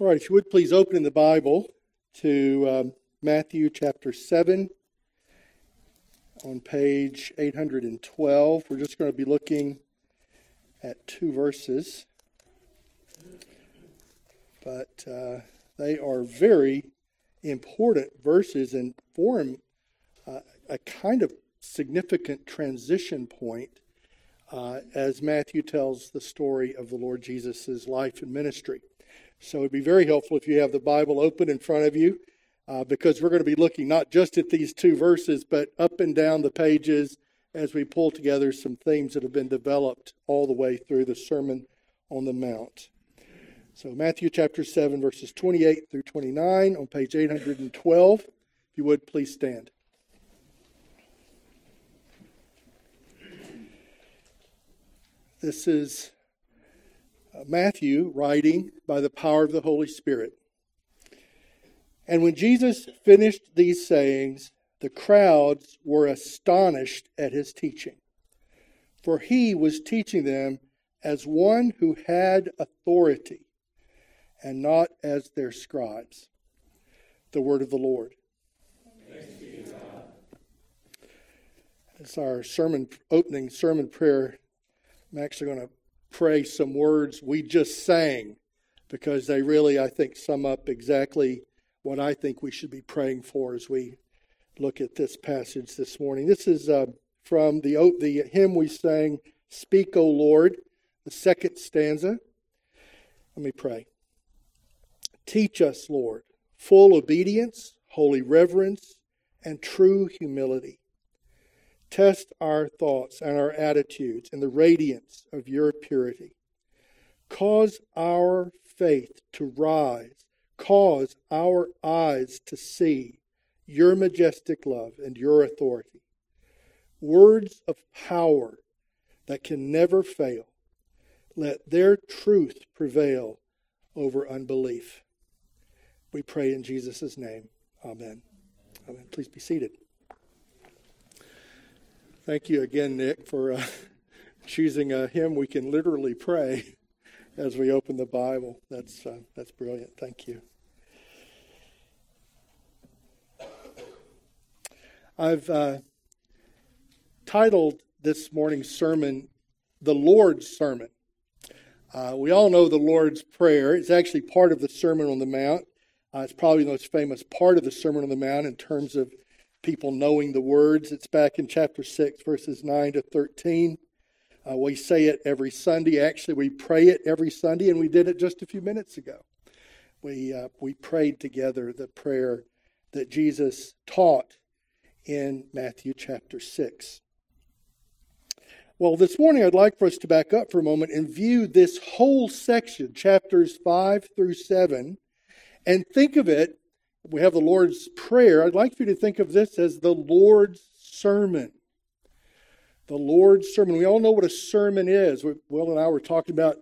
All right, if you would please open in the Bible to um, Matthew chapter 7 on page 812. We're just going to be looking at two verses, but uh, they are very important verses and form uh, a kind of significant transition point uh, as Matthew tells the story of the Lord Jesus' life and ministry. So it'd be very helpful if you have the Bible open in front of you, uh, because we're going to be looking not just at these two verses, but up and down the pages as we pull together some themes that have been developed all the way through the Sermon on the Mount. So, Matthew chapter 7, verses 28 through 29 on page 812. If you would, please stand. This is Uh, Matthew writing by the power of the Holy Spirit. And when Jesus finished these sayings, the crowds were astonished at his teaching, for he was teaching them as one who had authority and not as their scribes. The word of the Lord. It's our sermon opening sermon prayer I'm actually going to pray some words we just sang because they really, I think, sum up exactly what I think we should be praying for as we look at this passage this morning. This is uh, from the, the hymn we sang, Speak, O Lord, the second stanza. Let me pray. Teach us, Lord, full obedience, holy reverence, and true humility. Test our thoughts and our attitudes in the radiance of your purity. Cause our faith to rise. Cause our eyes to see your majestic love and your authority. Words of power that can never fail. Let their truth prevail over unbelief. We pray in Jesus' name. Amen. Amen. Please be seated. Thank you again, Nick, for uh, choosing a hymn we can literally pray as we open the Bible. That's uh, that's brilliant. Thank you. I've uh, titled this morning's sermon "The Lord's Sermon." Uh, we all know the Lord's Prayer. It's actually part of the Sermon on the Mount. Uh, it's probably the most famous part of the Sermon on the Mount in terms of people knowing the words. It's back in chapter 6, verses 9 to 13. Uh, we say it every Sunday. Actually, we pray it every Sunday, and we did it just a few minutes ago. We, uh, we prayed together the prayer that Jesus taught in Matthew chapter 6. Well, this morning I'd like for us to back up for a moment and view this whole section, chapters 5 through 7, and think of it we have the Lord's Prayer. I'd like for you to think of this as the Lord's Sermon. The Lord's Sermon. We all know what a sermon is. Will and I were talking about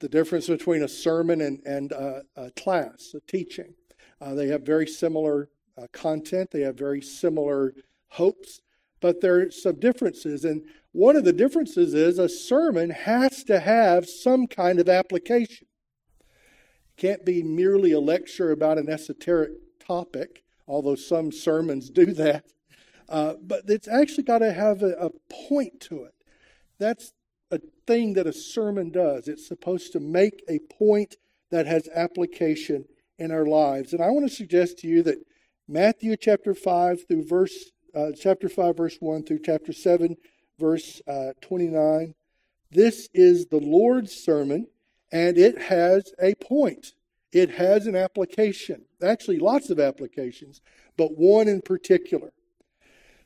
the difference between a sermon and, and a class, a teaching. Uh, they have very similar uh, content, they have very similar hopes, but there are some differences. And one of the differences is a sermon has to have some kind of application. It can't be merely a lecture about an esoteric topic, although some sermons do that. Uh, but it's actually got to have a, a point to it. That's a thing that a sermon does. It's supposed to make a point that has application in our lives. And I want to suggest to you that Matthew chapter 5 through verse uh, chapter 5 verse 1 through chapter 7 verse uh, 29 this is the Lord's sermon and it has a point. It has an application actually lots of applications, but one in particular.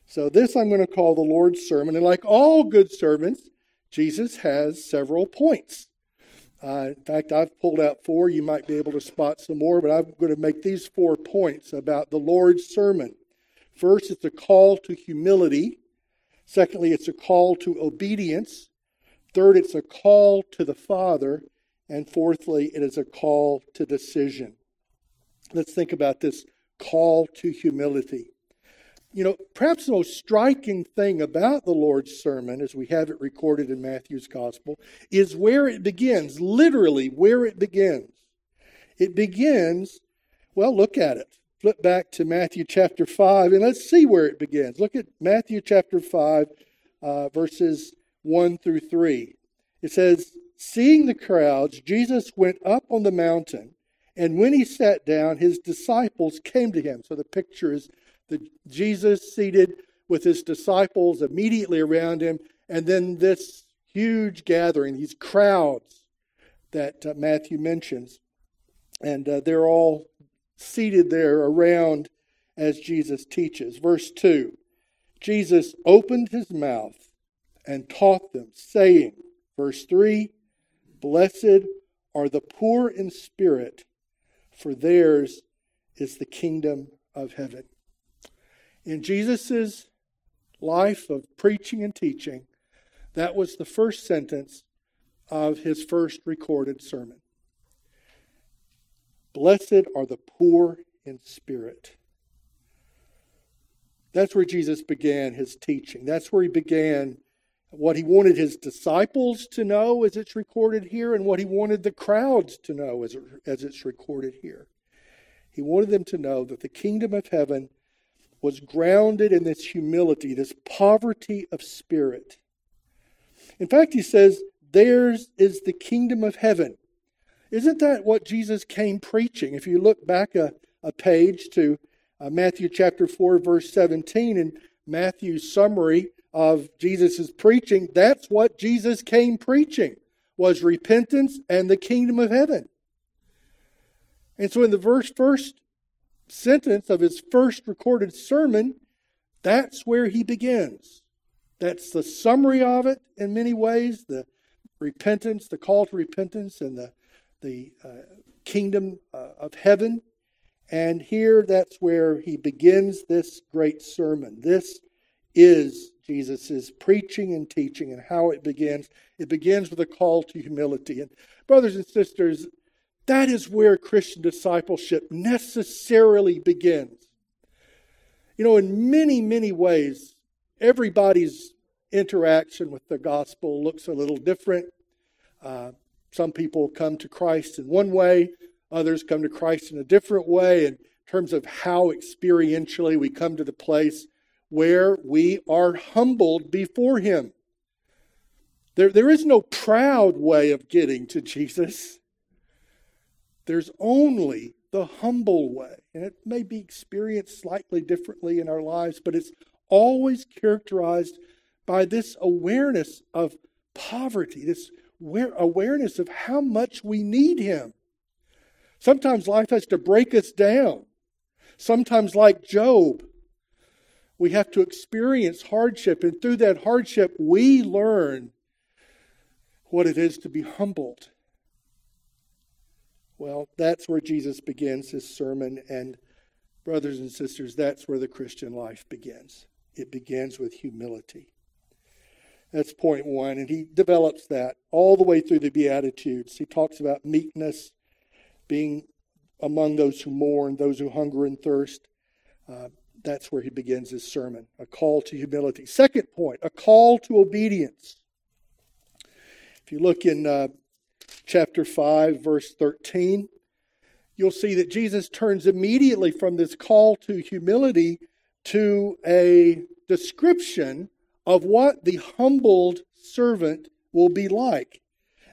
So, this I'm going to call the Lord's Sermon. And like all good sermons, Jesus has several points. Uh, in fact, I've pulled out four. You might be able to spot some more, but I'm going to make these four points about the Lord's Sermon. First, it's a call to humility. Secondly, it's a call to obedience. Third, it's a call to the Father. And fourthly, it is a call to decision. Let's think about this call to humility. You know, perhaps the most striking thing about the Lord's Sermon, as we have it recorded in Matthew's Gospel, is where it begins, literally, where it begins. It begins, well, look at it. Flip back to Matthew chapter 5 and let's see where it begins. Look at Matthew chapter 5, uh, verses 1 through 3. It says, Seeing the crowds, Jesus went up on the mountain, and when he sat down, his disciples came to him. So the picture is the Jesus seated with his disciples immediately around him, and then this huge gathering, these crowds that uh, Matthew mentions. And uh, they're all seated there around as Jesus teaches. Verse 2 Jesus opened his mouth and taught them, saying, Verse 3 Blessed are the poor in spirit, for theirs is the kingdom of heaven. In Jesus' life of preaching and teaching, that was the first sentence of his first recorded sermon. Blessed are the poor in spirit. That's where Jesus began his teaching. That's where he began what he wanted his disciples to know, as it's recorded here, and what he wanted the crowds to know, as, as it's recorded here. He wanted them to know that the kingdom of heaven was grounded in this humility, this poverty of spirit. In fact, he says, Theirs is the kingdom of heaven. Isn't that what Jesus came preaching? If you look back a, a page to uh, Matthew chapter 4, verse 17, and Matthew's summary of Jesus' preaching, that's what Jesus came preaching, was repentance and the kingdom of heaven. And so in the verse first sentence of his first recorded sermon, that's where he begins. That's the summary of it in many ways the repentance, the call to repentance, and the, the uh, kingdom uh, of heaven. And here that's where he begins this great sermon. This is Jesus' preaching and teaching and how it begins. It begins with a call to humility. And, brothers and sisters, that is where Christian discipleship necessarily begins. You know, in many, many ways, everybody's interaction with the gospel looks a little different. Uh, some people come to Christ in one way, others come to Christ in a different way. In terms of how experientially we come to the place where we are humbled before Him. There, there is no proud way of getting to Jesus. There's only the humble way. And it may be experienced slightly differently in our lives, but it's always characterized by this awareness of poverty, this awareness of how much we need Him. Sometimes life has to break us down. Sometimes, like Job, we have to experience hardship, and through that hardship, we learn what it is to be humbled well, that's where Jesus begins his sermon. And, brothers and sisters, that's where the Christian life begins. It begins with humility. That's point one. And he develops that all the way through the Beatitudes. He talks about meekness, being among those who mourn, those who hunger and thirst. Uh, that's where he begins his sermon a call to humility. Second point, a call to obedience. If you look in uh, chapter 5, verse 13, you'll see that Jesus turns immediately from this call to humility to a description of what the humbled servant will be like.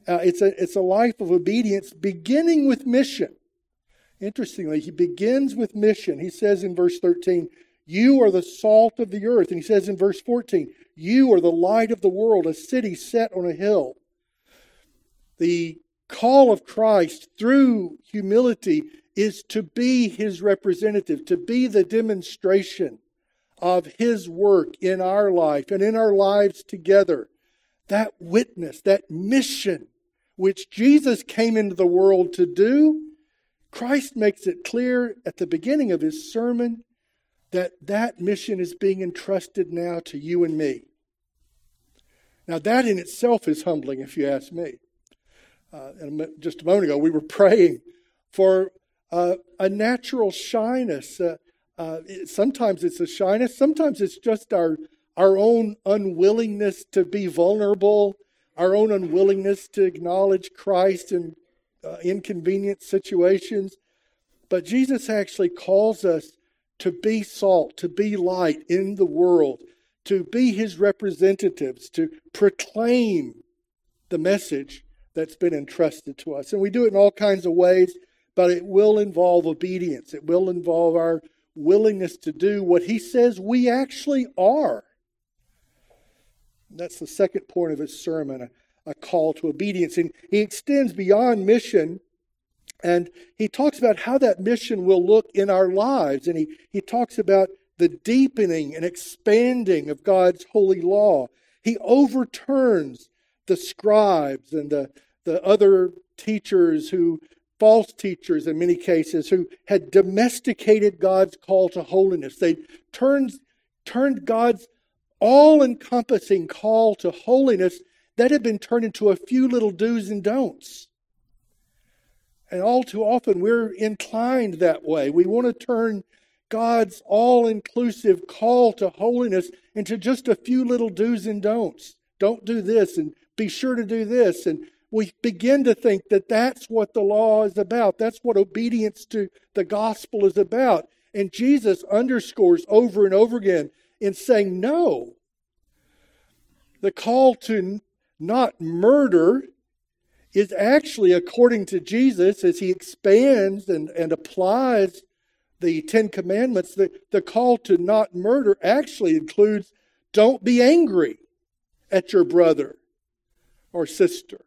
Uh, it's, a, it's a life of obedience beginning with mission. Interestingly, he begins with mission. He says in verse 13, You are the salt of the earth. And he says in verse 14, You are the light of the world, a city set on a hill. The call of Christ through humility is to be his representative, to be the demonstration of his work in our life and in our lives together. That witness, that mission which Jesus came into the world to do, Christ makes it clear at the beginning of his sermon that that mission is being entrusted now to you and me. Now, that in itself is humbling, if you ask me uh, just a moment ago, we were praying for uh, a natural shyness. Uh, uh, sometimes it's a shyness, sometimes it's just our, our own unwillingness to be vulnerable, our own unwillingness to acknowledge Christ and uh, inconvenient situations. But Jesus actually calls us to be salt, to be light in the world, to be his representatives, to proclaim the message that's been entrusted to us. And we do it in all kinds of ways, but it will involve obedience. It will involve our willingness to do what he says we actually are. That's the second point of his sermon, a, call to obedience. And he extends beyond mission and he talks about how that mission will look in our lives. And he, he talks about the deepening and expanding of God's holy law. He overturns the scribes and the, the other teachers who, false teachers in many cases, who had domesticated God's call to holiness. They turned, turned God's all encompassing call to holiness that had been turned into a few little do's and don'ts. And all too often we're inclined that way. We want to turn God's all inclusive call to holiness into just a few little do's and don'ts. Don't do this and be sure to do this. And we begin to think that that's what the law is about. That's what obedience to the gospel is about. And Jesus underscores over and over again in saying, no. The call to not murder is actually, according to Jesus, as he expands and, and applies the Ten Commandments, the, the call to not murder actually includes don't be angry at your brother or sister.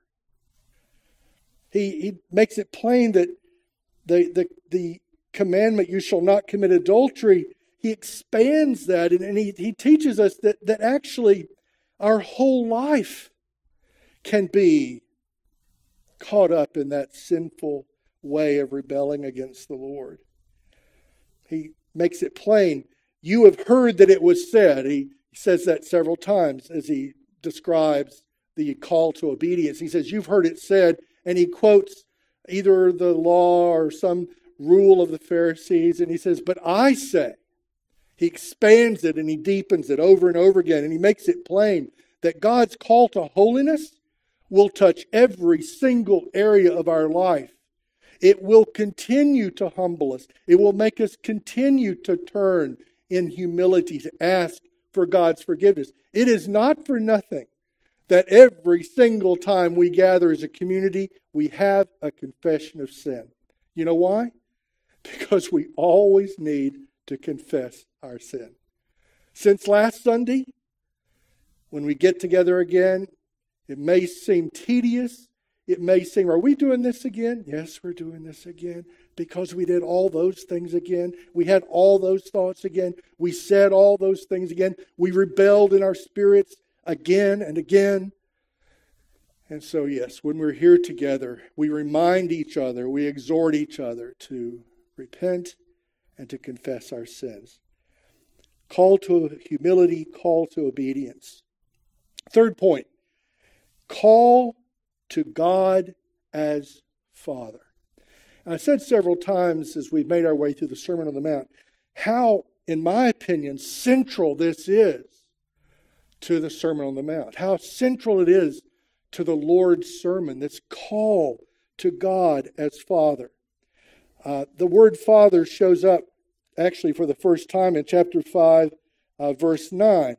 He, he makes it plain that the, the, the commandment, you shall not commit adultery, he expands that and, and he, he teaches us that, that actually our whole life can be caught up in that sinful way of rebelling against the Lord. He makes it plain. You have heard that it was said. He says that several times as he describes the call to obedience. He says, You've heard it said, and he quotes either the law or some rule of the Pharisees, and he says, But I say, he expands it and he deepens it over and over again, and he makes it plain that God's call to holiness will touch every single area of our life. It will continue to humble us. It will make us continue to turn in humility to ask for God's forgiveness. It is not for nothing that every single time we gather as a community, we have a confession of sin. You know why? Because we always need to confess our sin. Since last Sunday, when we get together again, it may seem tedious. It may seem, are we doing this again? Yes, we're doing this again because we did all those things again. We had all those thoughts again. We said all those things again. We rebelled in our spirits again and again. And so, yes, when we're here together, we remind each other, we exhort each other to repent and to confess our sins. Call to humility, call to obedience. Third point call to God as Father. And I said several times as we've made our way through the Sermon on the Mount how, in my opinion, central this is to the Sermon on the Mount, how central it is to the Lord's sermon, this call to God as Father. Uh, the word Father shows up actually for the first time in chapter 5, uh, verse 9.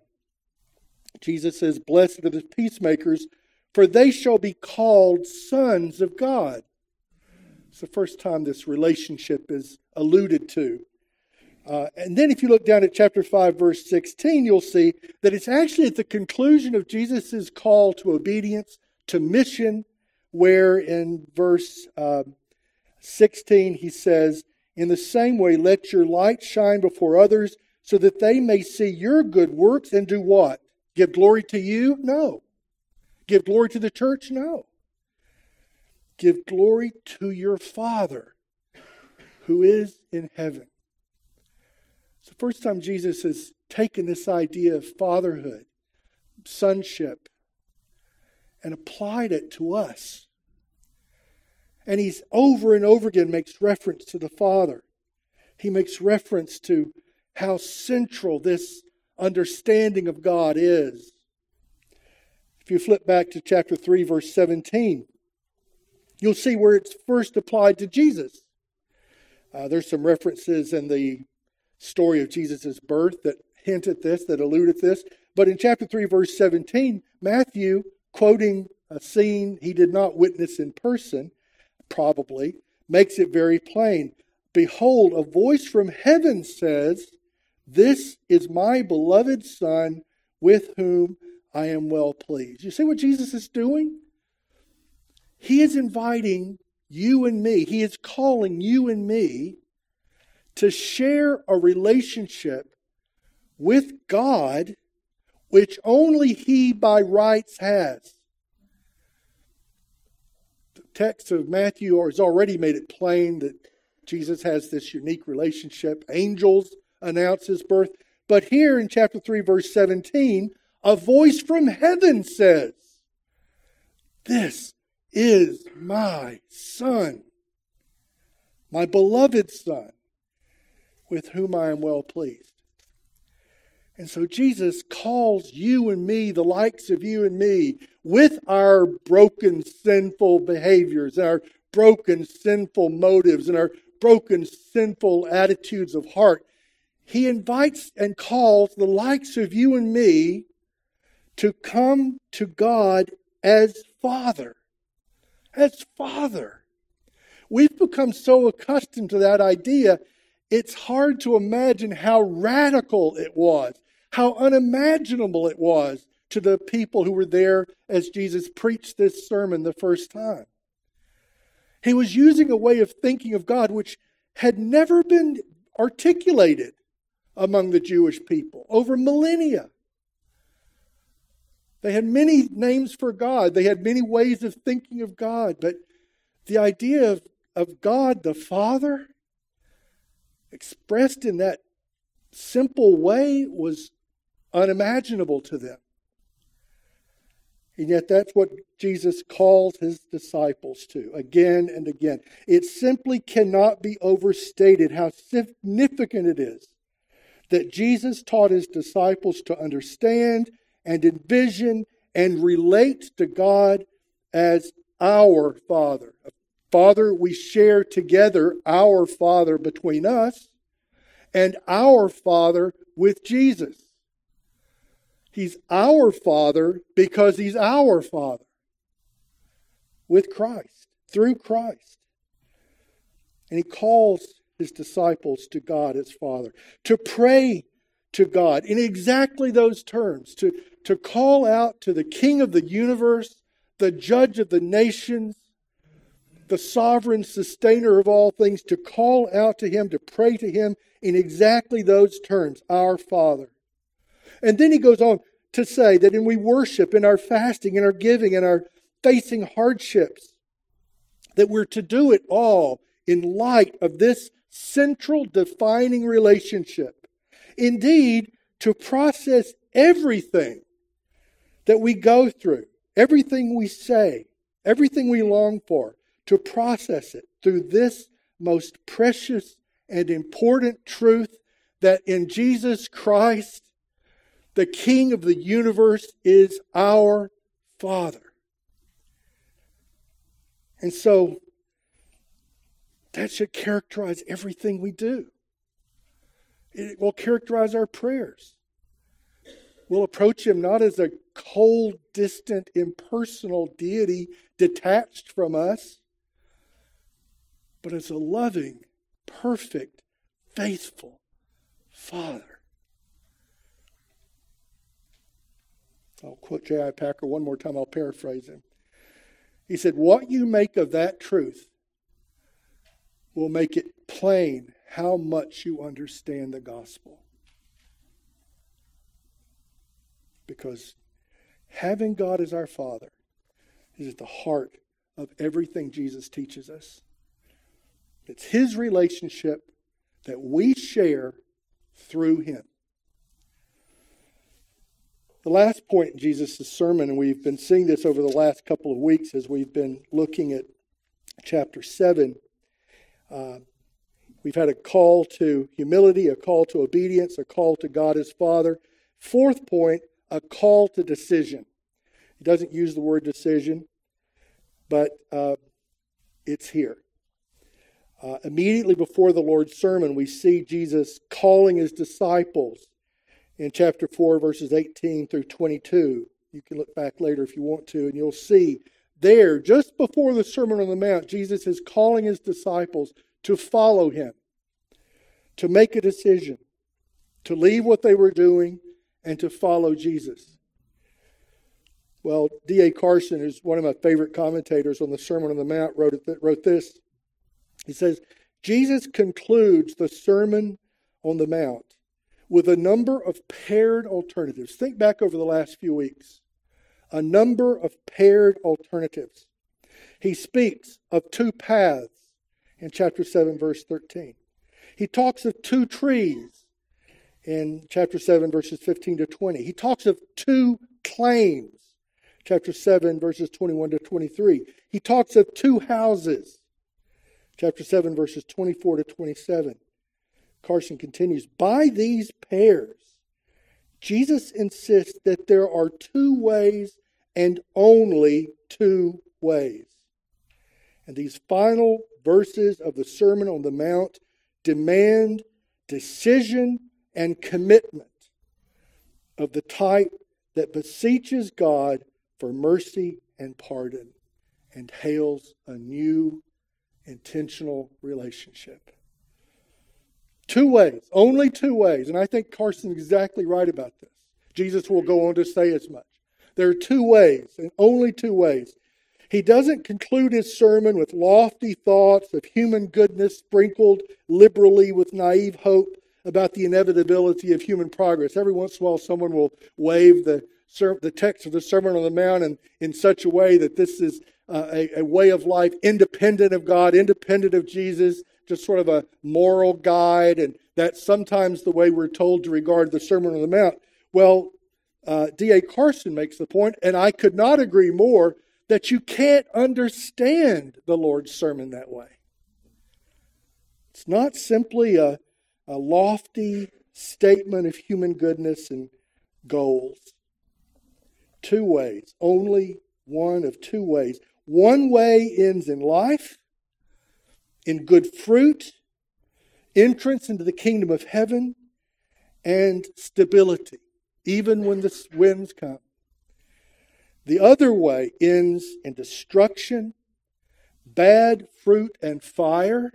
Jesus says, Blessed are the peacemakers, for they shall be called sons of God. It's the first time this relationship is alluded to. Uh, and then, if you look down at chapter 5, verse 16, you'll see that it's actually at the conclusion of Jesus' call to obedience, to mission, where in verse uh, 16 he says, In the same way, let your light shine before others so that they may see your good works and do what? Give glory to you? No. Give glory to the church? No. Give glory to your Father who is in heaven. It's the first time Jesus has taken this idea of fatherhood, sonship, and applied it to us. And he's over and over again makes reference to the Father. He makes reference to how central this understanding of God is. If you flip back to chapter 3, verse 17, you'll see where it's first applied to Jesus. Uh, there's some references in the story of Jesus' birth that hint at this, that allude at this. But in chapter 3, verse 17, Matthew, quoting a scene he did not witness in person, probably, makes it very plain. Behold, a voice from heaven says, This is my beloved Son, with whom I am well pleased. You see what Jesus is doing? He is inviting you and me, He is calling you and me to share a relationship with God which only He by rights has. The text of Matthew has already made it plain that Jesus has this unique relationship. Angels announce His birth. But here in chapter 3, verse 17, a voice from heaven says, This is my Son, my beloved Son, with whom I am well pleased. And so Jesus calls you and me, the likes of you and me, with our broken, sinful behaviors, and our broken, sinful motives, and our broken, sinful attitudes of heart. He invites and calls the likes of you and me to come to God as Father. As Father. We've become so accustomed to that idea, it's hard to imagine how radical it was how unimaginable it was to the people who were there as Jesus preached this sermon the first time. He was using a way of thinking of God which had never been articulated among the Jewish people over millennia. They had many names for God, they had many ways of thinking of God, but the idea of, of God the Father expressed in that simple way was unimaginable to them. And yet, that's what Jesus calls his disciples to again and again. It simply cannot be overstated how significant it is that Jesus taught his disciples to understand and envision and relate to God as our Father. Father, we share together our Father between us and our Father with Jesus. He's our Father because He's our Father with Christ, through Christ. And He calls His disciples to God as Father, to pray to God in exactly those terms, to, to call out to the King of the universe, the Judge of the nations, the sovereign sustainer of all things, to call out to Him, to pray to Him in exactly those terms, our Father. And then he goes on to say that in we worship, in our fasting, in our giving, in our facing hardships, that we're to do it all in light of this central defining relationship. Indeed, to process everything that we go through, everything we say, everything we long for, to process it through this most precious and important truth that in Jesus Christ, the King of the universe is our Father. And so that should characterize everything we do. It will characterize our prayers. We'll approach Him not as a cold, distant, impersonal deity detached from us, but as a loving, perfect, faithful Father. I'll quote J.I. Packer one more time, I'll paraphrase him. He said, What you make of that truth will make it plain how much you understand the gospel. Because having God as our Father is at the heart of everything Jesus teaches us. It's His relationship that we share through Him. The last point in Jesus' sermon, and we've been seeing this over the last couple of weeks as we've been looking at chapter 7. Uh, we've had a call to humility, a call to obedience, a call to God as Father. Fourth point, a call to decision. He doesn't use the word decision, but uh, it's here. Uh, immediately before the Lord's sermon, we see Jesus calling his disciples in chapter 4, verses 18 through 22. You can look back later if you want to, and you'll see there, just before the Sermon on the Mount, Jesus is calling his disciples to follow him, to make a decision, to leave what they were doing, and to follow Jesus. Well, D.A. Carson, who's one of my favorite commentators on the Sermon on the Mount, wrote, wrote this. He says, Jesus concludes the Sermon on the Mount with a number of paired alternatives. Think back over the last few weeks. A number of paired alternatives. He speaks of two paths in chapter 7, verse 13. He talks of two trees in chapter 7, verses 15 to 20. He talks of two claims, chapter 7, verses 21 to 23. He talks of two houses, chapter 7, verses 24 to 27. Carson continues By these pairs, Jesus insists that there are two ways and only two ways. And these final verses of the Sermon on the Mount demand decision and commitment of the type that beseeches God for mercy and pardon and hails a new intentional relationship. Two ways, only two ways. And I think Carson's exactly right about this. Jesus will go on to say as much. There are two ways, and only two ways. He doesn't conclude his sermon with lofty thoughts of human goodness sprinkled liberally with naive hope about the inevitability of human progress. Every once in a while, someone will wave the, the text of the Sermon on the Mount in, in such a way that this is uh, a, a way of life independent of God, independent of Jesus, just sort of a moral guide, and that's sometimes the way we're told to regard the Sermon on the Mount. Well, uh, D.A. Carson makes the point, and I could not agree more, that you can't understand the Lord's sermon that way. It's not simply a, a lofty statement of human goodness and goals. Two ways, only one of two ways. One way ends in life, in good fruit, entrance into the kingdom of heaven, and stability, even when the winds come. The other way ends in destruction, bad fruit and fire,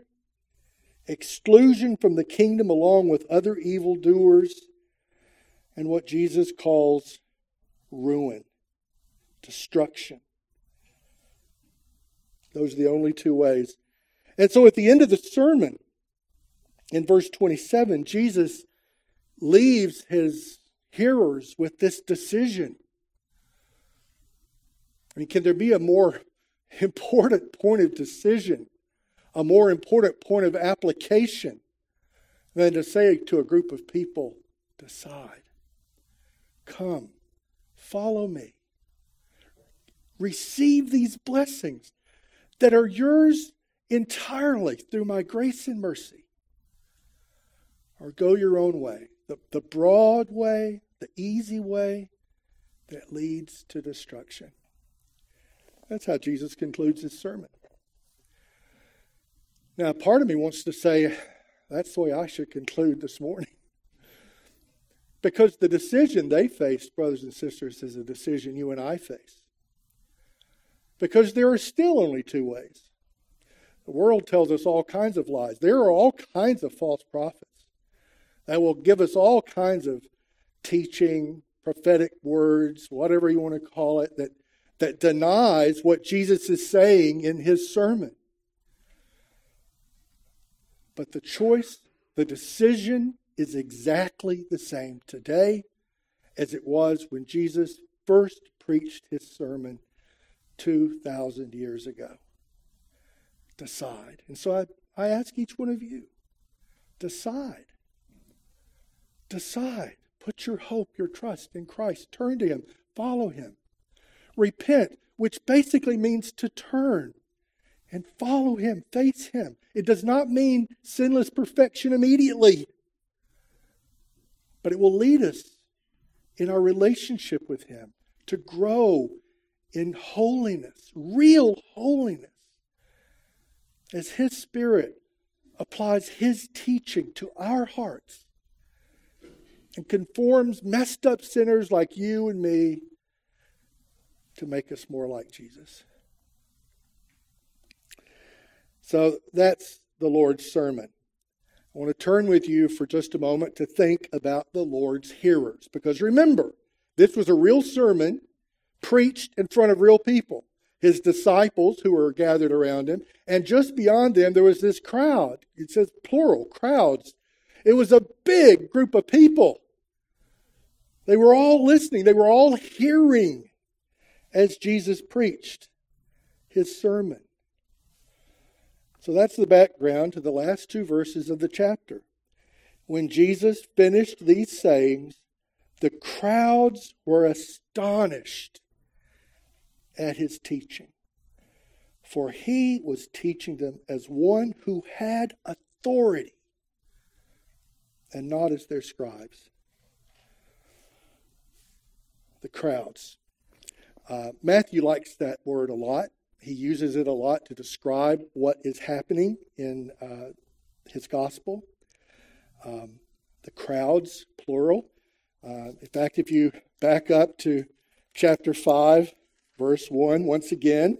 exclusion from the kingdom along with other evildoers, and what Jesus calls ruin, destruction. Those are the only two ways and so at the end of the sermon, in verse 27, Jesus leaves his hearers with this decision. I mean, can there be a more important point of decision, a more important point of application than to say to a group of people, decide, come, follow me, receive these blessings that are yours entirely through my grace and mercy. Or go your own way, the, the broad way, the easy way that leads to destruction. That's how Jesus concludes his sermon. Now, part of me wants to say that's the way I should conclude this morning. Because the decision they faced, brothers and sisters, is a decision you and I face. Because there are still only two ways the world tells us all kinds of lies. There are all kinds of false prophets that will give us all kinds of teaching, prophetic words, whatever you want to call it, that, that denies what Jesus is saying in his sermon. But the choice, the decision is exactly the same today as it was when Jesus first preached his sermon 2,000 years ago decide. And so I, I ask each one of you decide. Decide. Put your hope, your trust in Christ. Turn to Him. Follow Him. Repent, which basically means to turn and follow Him, face Him. It does not mean sinless perfection immediately, but it will lead us in our relationship with Him to grow in holiness, real holiness as His Spirit applies His teaching to our hearts and conforms messed up sinners like you and me to make us more like Jesus. So that's the Lord's sermon. I want to turn with you for just a moment to think about the Lord's hearers. Because remember, this was a real sermon preached in front of real people, his disciples who were gathered around him. And just beyond them, there was this crowd. It says plural, crowds. It was a big group of people. They were all listening, they were all hearing as Jesus preached his sermon. So that's the background to the last two verses of the chapter. When Jesus finished these sayings, the crowds were astonished at his teaching, for he was teaching them as one who had authority and not as their scribes. The crowds. Uh, Matthew likes that word a lot. He uses it a lot to describe what is happening in uh, his gospel. Um, the crowds, plural. Uh, in fact, if you back up to chapter 5, verse 1, once again,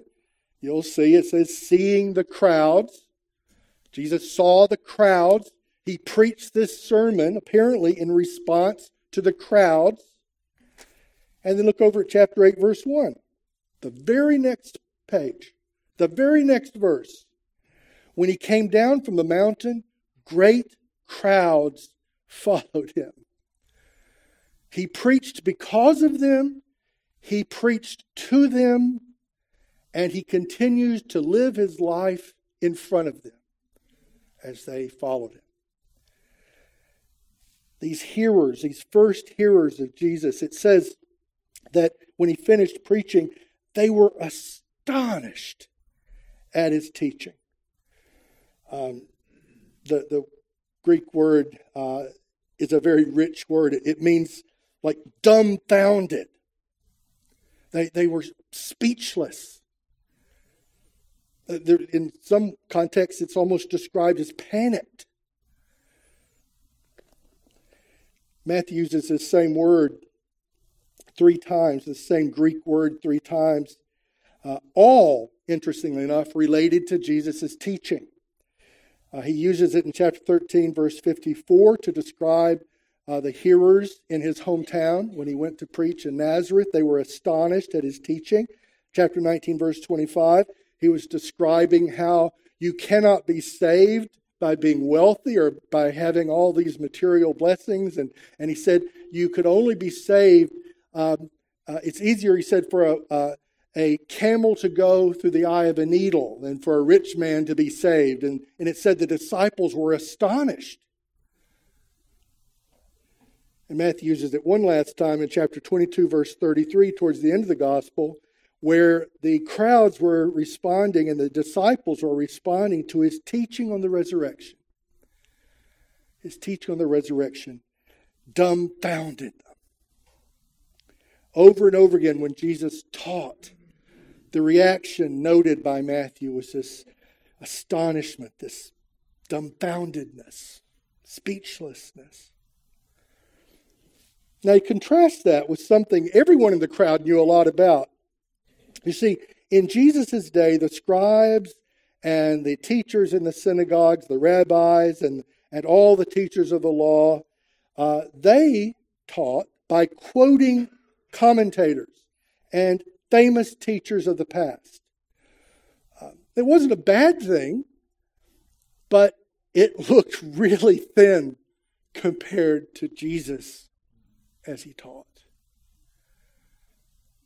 you'll see it says, Seeing the crowds. Jesus saw the crowds. He preached this sermon, apparently in response to the crowds. And then look over at chapter 8, verse 1. The very next page, the very next verse. When he came down from the mountain, great crowds followed him. He preached because of them, he preached to them, and he continues to live his life in front of them as they followed him. These hearers, these first hearers of Jesus, it says that when he finished preaching, they were astonished at his teaching. Um, the, the Greek word uh, is a very rich word. It means like dumbfounded. They, they were speechless. Uh, in some contexts, it's almost described as panicked. Matthew uses this same word three times, the same Greek word three times uh, all, interestingly enough, related to Jesus' teaching. Uh, he uses it in chapter 13, verse 54, to describe uh, the hearers in his hometown when he went to preach in Nazareth. They were astonished at his teaching. Chapter 19, verse 25, he was describing how you cannot be saved by being wealthy or by having all these material blessings. And, and he said you could only be saved. Um, uh, it's easier, he said, for a, a, a camel to go through the eye of a needle than for a rich man to be saved. And, and it said the disciples were astonished. And Matthew uses it one last time in chapter 22, verse 33, towards the end of the gospel, where the crowds were responding and the disciples were responding to his teaching on the resurrection. His teaching on the resurrection dumbfounded them. Over and over again, when Jesus taught, the reaction noted by Matthew was this astonishment, this dumbfoundedness, speechlessness. Now, you contrast that with something everyone in the crowd knew a lot about. You see, in Jesus' day, the scribes and the teachers in the synagogues, the rabbis, and, and all the teachers of the law, uh, they taught by quoting commentators and famous teachers of the past. Um, it wasn't a bad thing, but it looked really thin compared to Jesus as he taught.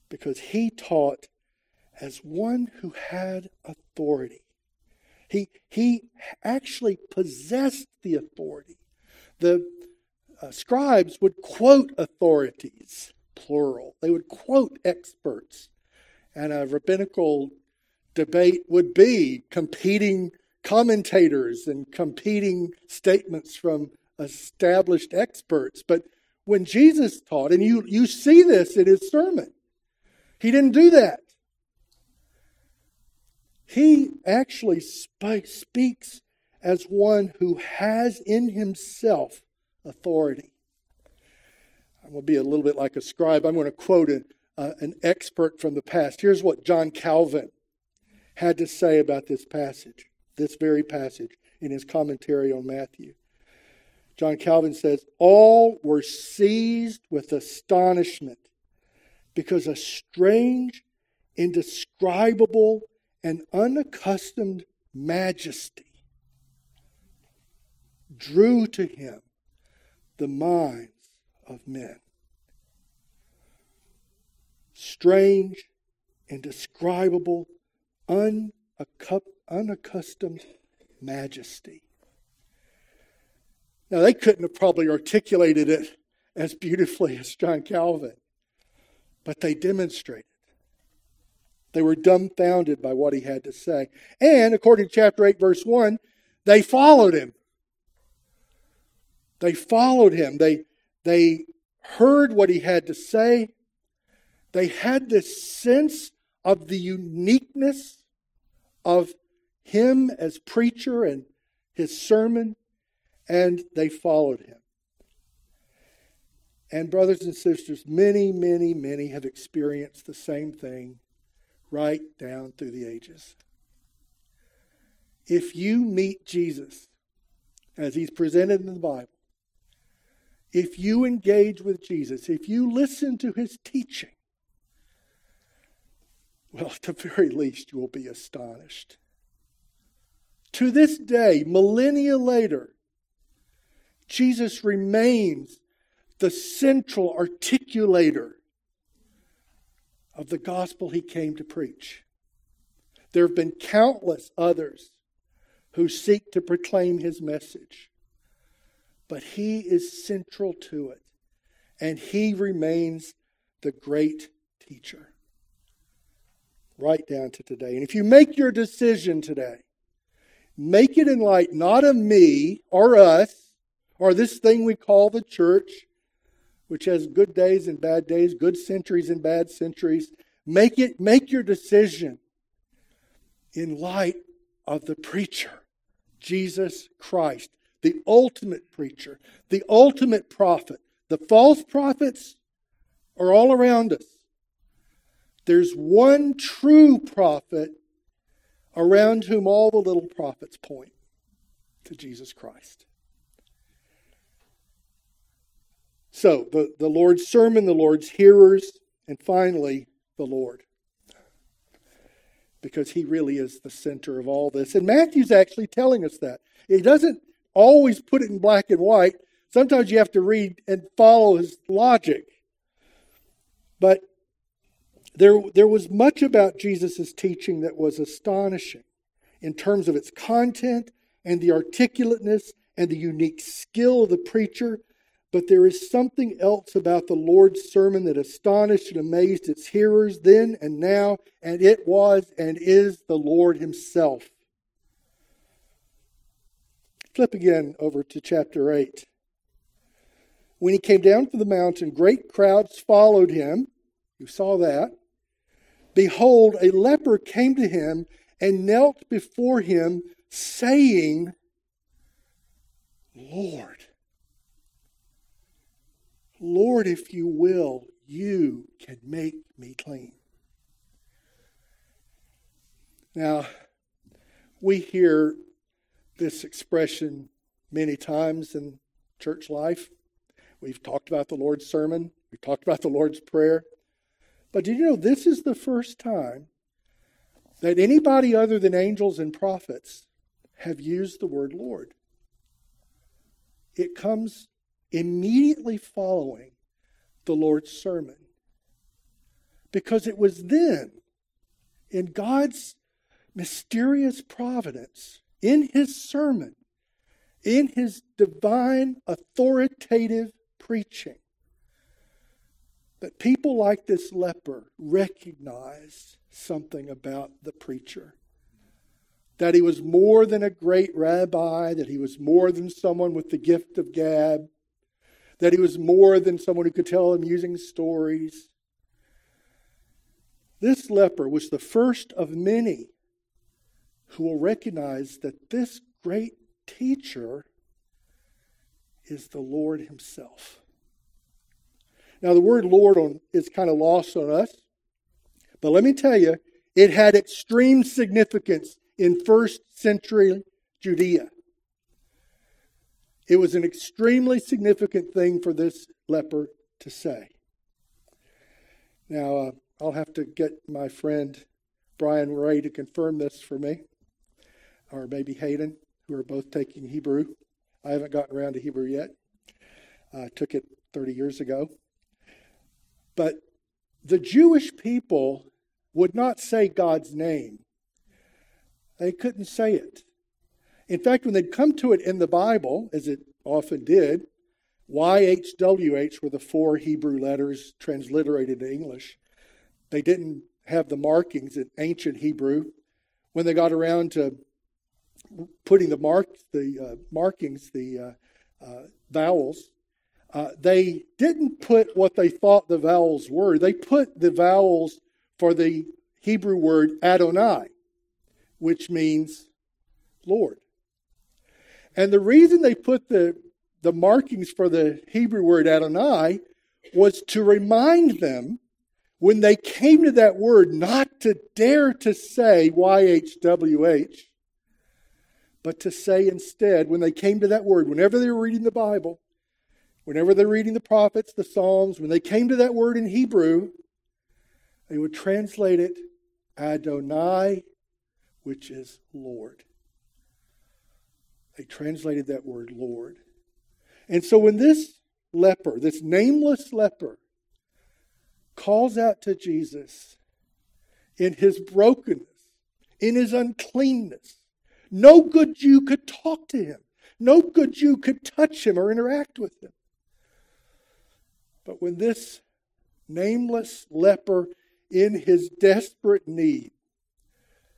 Because he taught as one who had authority. He, he actually possessed the authority. The uh, scribes would quote authorities, plural. They would quote experts and a rabbinical debate would be competing commentators and competing statements from established experts. But when Jesus taught, and you, you see this in his sermon, he didn't do that. he actually sp- speaks as one who has in himself authority. Going to be a little bit like a scribe. I'm going to quote an, uh, an expert from the past. Here's what John Calvin had to say about this passage, this very passage, in his commentary on Matthew. John Calvin says, All were seized with astonishment because a strange, indescribable, and unaccustomed majesty drew to him the minds of men. Strange, indescribable, unaccustomed majesty. Now, they couldn't have probably articulated it as beautifully as John Calvin, but they demonstrated. They were dumbfounded by what he had to say. And according to chapter 8, verse 1, they followed him. They followed him. They, they heard what he had to say. They had this sense of the uniqueness of him as preacher and his sermon, and they followed him. And, brothers and sisters, many, many, many have experienced the same thing right down through the ages. If you meet Jesus as he's presented in the Bible, if you engage with Jesus, if you listen to his teaching, well, at the very least, you will be astonished. To this day, millennia later, Jesus remains the central articulator of the gospel he came to preach. There have been countless others who seek to proclaim his message, but he is central to it, and he remains the great teacher. Right down to today. And if you make your decision today, make it in light not of me or us or this thing we call the church, which has good days and bad days, good centuries and bad centuries. Make it, make your decision in light of the preacher, Jesus Christ, the ultimate preacher, the ultimate prophet. The false prophets are all around us. There's one true prophet around whom all the little prophets point to Jesus Christ. So, the, the Lord's sermon, the Lord's hearers, and finally, the Lord. Because he really is the center of all this. And Matthew's actually telling us that. He doesn't always put it in black and white. Sometimes you have to read and follow his logic. But there, there was much about Jesus' teaching that was astonishing in terms of its content and the articulateness and the unique skill of the preacher but there is something else about the Lord's sermon that astonished and amazed its hearers then and now, and it was and is the Lord Himself. Flip again over to chapter 8. When he came down from the mountain, great crowds followed him. You saw that. Behold, a leper came to him and knelt before him, saying, Lord, Lord, if you will, you can make me clean. Now, we hear this expression many times in church life. We've talked about the Lord's Sermon, we've talked about the Lord's Prayer. But did you know this is the first time that anybody other than angels and prophets have used the word Lord? It comes immediately following the Lord's sermon. Because it was then, in God's mysterious providence, in his sermon, in his divine authoritative preaching, that people like this leper recognized something about the preacher. That he was more than a great rabbi, that he was more than someone with the gift of gab, that he was more than someone who could tell amusing stories. This leper was the first of many who will recognize that this great teacher is the Lord Himself. Now, the word Lord on, is kind of lost on us, but let me tell you, it had extreme significance in first century Judea. It was an extremely significant thing for this leper to say. Now, uh, I'll have to get my friend Brian Ray to confirm this for me, or maybe Hayden, who are both taking Hebrew. I haven't gotten around to Hebrew yet. I took it 30 years ago. But the Jewish people would not say God's name, they couldn't say it. In fact, when they'd come to it in the Bible, as it often did, YHWH were the four Hebrew letters transliterated to English. They didn't have the markings in ancient Hebrew. When they got around to putting the mark, the uh, markings, the uh, uh, vowels, uh, they didn't put what they thought the vowels were. They put the vowels for the Hebrew word Adonai, which means Lord. And the reason they put the, the markings for the Hebrew word Adonai was to remind them when they came to that word not to dare to say YHWH, but to say instead, when they came to that word, whenever they were reading the Bible, whenever they're reading the prophets, the Psalms, when they came to that word in Hebrew, they would translate it Adonai, which is Lord. They translated that word Lord. And so when this leper, this nameless leper, calls out to Jesus in his brokenness, in his uncleanness, no good Jew could talk to him. No good Jew could touch him or interact with him. But when this nameless leper in his desperate need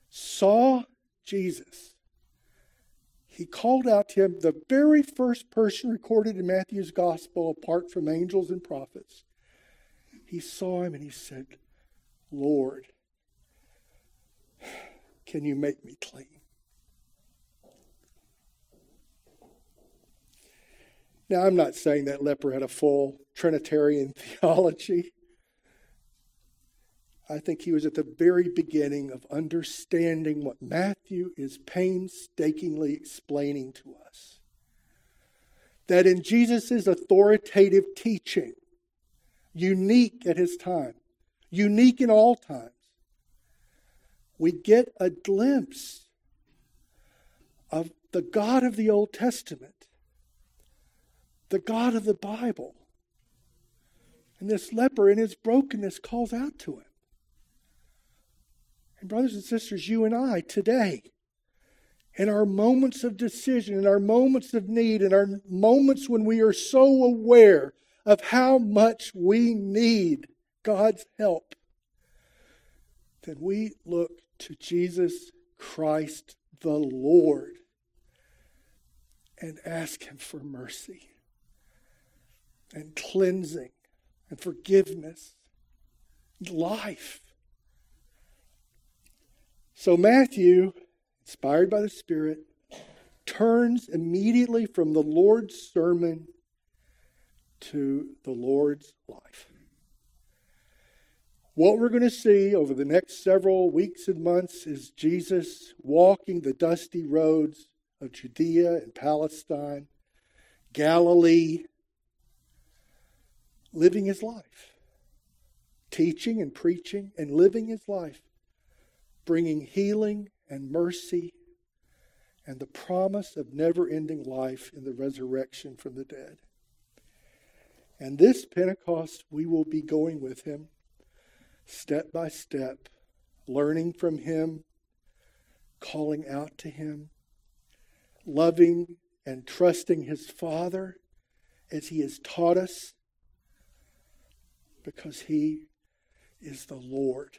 saw Jesus, he called out to him, the very first person recorded in Matthew's gospel, apart from angels and prophets. He saw him and he said, Lord, can you make me clean? Now, I'm not saying that leper had a full Trinitarian theology. I think he was at the very beginning of understanding what Matthew is painstakingly explaining to us. That in Jesus' authoritative teaching, unique at his time, unique in all times, we get a glimpse of the God of the Old Testament the God of the Bible. And this leper in his brokenness calls out to him. And, brothers and sisters, you and I today, in our moments of decision, in our moments of need, in our moments when we are so aware of how much we need God's help, then we look to Jesus Christ the Lord and ask Him for mercy and cleansing and forgiveness, life. So Matthew, inspired by the Spirit, turns immediately from the Lord's sermon to the Lord's life. What we're going to see over the next several weeks and months is Jesus walking the dusty roads of Judea and Palestine, Galilee, living his life, teaching and preaching and living his life, bringing healing and mercy and the promise of never ending life in the resurrection from the dead. And this Pentecost, we will be going with him step by step, learning from him, calling out to him, loving and trusting his Father as he has taught us because he is the Lord